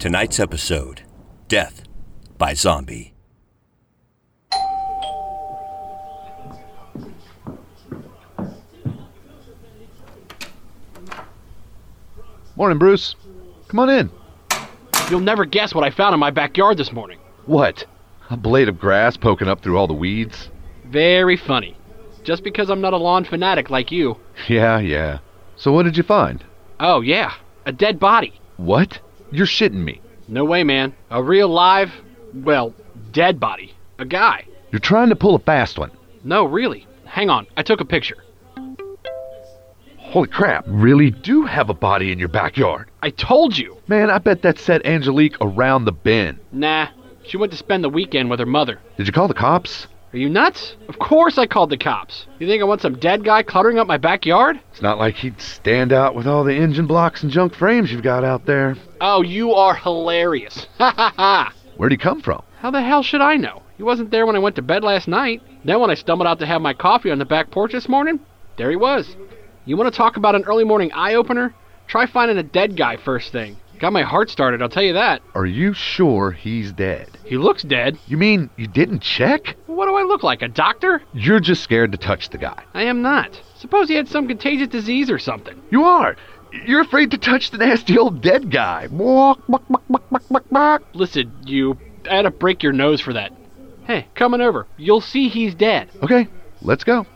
Tonight's episode Death by Zombie. Morning, Bruce. Come on in. You'll never guess what I found in my backyard this morning. What? A blade of grass poking up through all the weeds? Very funny. Just because I'm not a lawn fanatic like you. Yeah, yeah. So what did you find? Oh, yeah. A dead body. What? You're shitting me. No way, man. A real live, well, dead body. A guy. You're trying to pull a fast one. No, really. Hang on. I took a picture. Holy crap, really do have a body in your backyard. I told you. Man, I bet that set Angelique around the bend. Nah. She went to spend the weekend with her mother. Did you call the cops? Are you nuts? Of course I called the cops. You think I want some dead guy cluttering up my backyard? It's not like he'd stand out with all the engine blocks and junk frames you've got out there. Oh, you are hilarious. Ha ha ha. Where'd he come from? How the hell should I know? He wasn't there when I went to bed last night. Then when I stumbled out to have my coffee on the back porch this morning, there he was. You want to talk about an early morning eye opener? Try finding a dead guy first thing. Got my heart started, I'll tell you that. Are you sure he's dead? He looks dead. You mean you didn't check? What do I look like, a doctor? You're just scared to touch the guy. I am not. Suppose he had some contagious disease or something. You are. You're afraid to touch the nasty old dead guy. Walk, buck, buck, buck, buck, buck, buck. Listen, you. I had to break your nose for that. Hey, coming over. You'll see he's dead. Okay, let's go.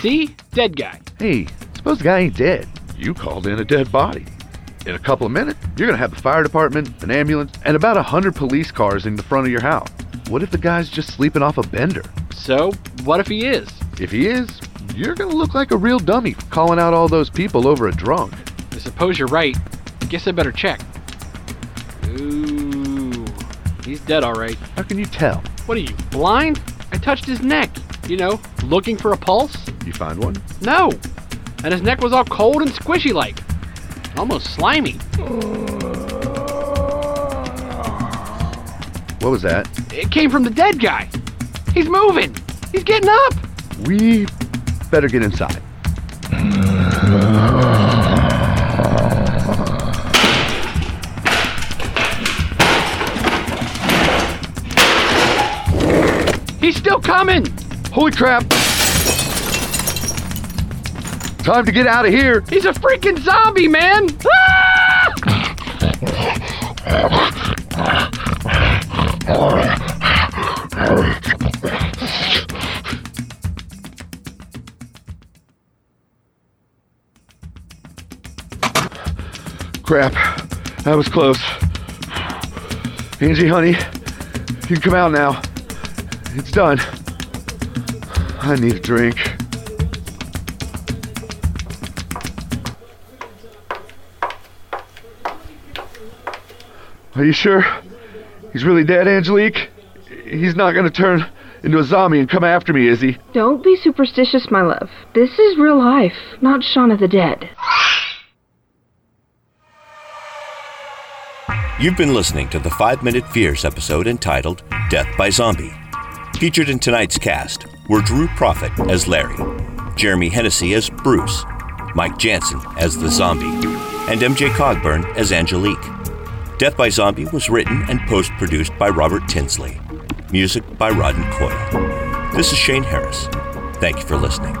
See? Dead guy. Hey, suppose the guy ain't dead. You called in a dead body. In a couple of minutes, you're gonna have the fire department, an ambulance, and about a hundred police cars in the front of your house. What if the guy's just sleeping off a bender? So, what if he is? If he is, you're gonna look like a real dummy for calling out all those people over a drunk. I suppose you're right. Guess I better check. Ooh. He's dead, alright. How can you tell? What are you, blind? I touched his neck. You know, looking for a pulse? You find one? No. And his neck was all cold and squishy like. Almost slimy. What was that? It came from the dead guy. He's moving. He's getting up. We better get inside. He's still coming. Holy crap! Time to get out of here! He's a freaking zombie, man. Crap. That was close. Angie, honey, you can come out now. It's done. I need a drink. Are you sure? He's really dead, Angelique? He's not gonna turn into a zombie and come after me, is he? Don't be superstitious, my love. This is real life, not Shaun of the Dead. You've been listening to the 5 Minute Fears episode entitled Death by Zombie. Featured in tonight's cast were Drew Profit as Larry, Jeremy Hennessy as Bruce, Mike Jansen as the zombie, and MJ Cogburn as Angelique. Death by Zombie was written and post produced by Robert Tinsley. Music by Rodden Coyle. This is Shane Harris. Thank you for listening.